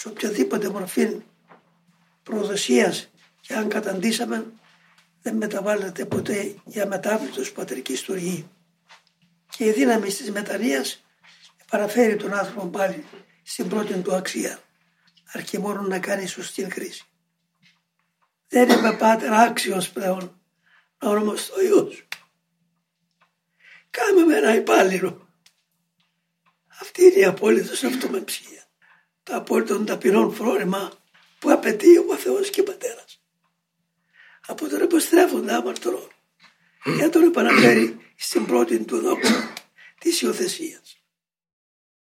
σε οποιαδήποτε μορφή προδοσίας και αν καταντήσαμε δεν μεταβάλλεται ποτέ για μετάβλητος πατρικής στοργή. Και η δύναμη της μετανοίας παραφέρει τον άνθρωπο πάλι στην πρώτη του αξία αρκεί μόνο να κάνει σωστή χρήση. Δεν είμαι πάτερ άξιος πλέον να ονομαστώ Υιός. Κάμε με ένα υπάλληλο. Αυτή είναι η απόλυτος αυτομεψία. Το απόλυτο ταπεινών φρόνημα που απαιτεί ο Θεός και ο Πατέρας. Από τον υποστρέφοντα αμαρτωρών. Για τον επαναφέρει στην πρώτη του δόξα της υιοθεσίας.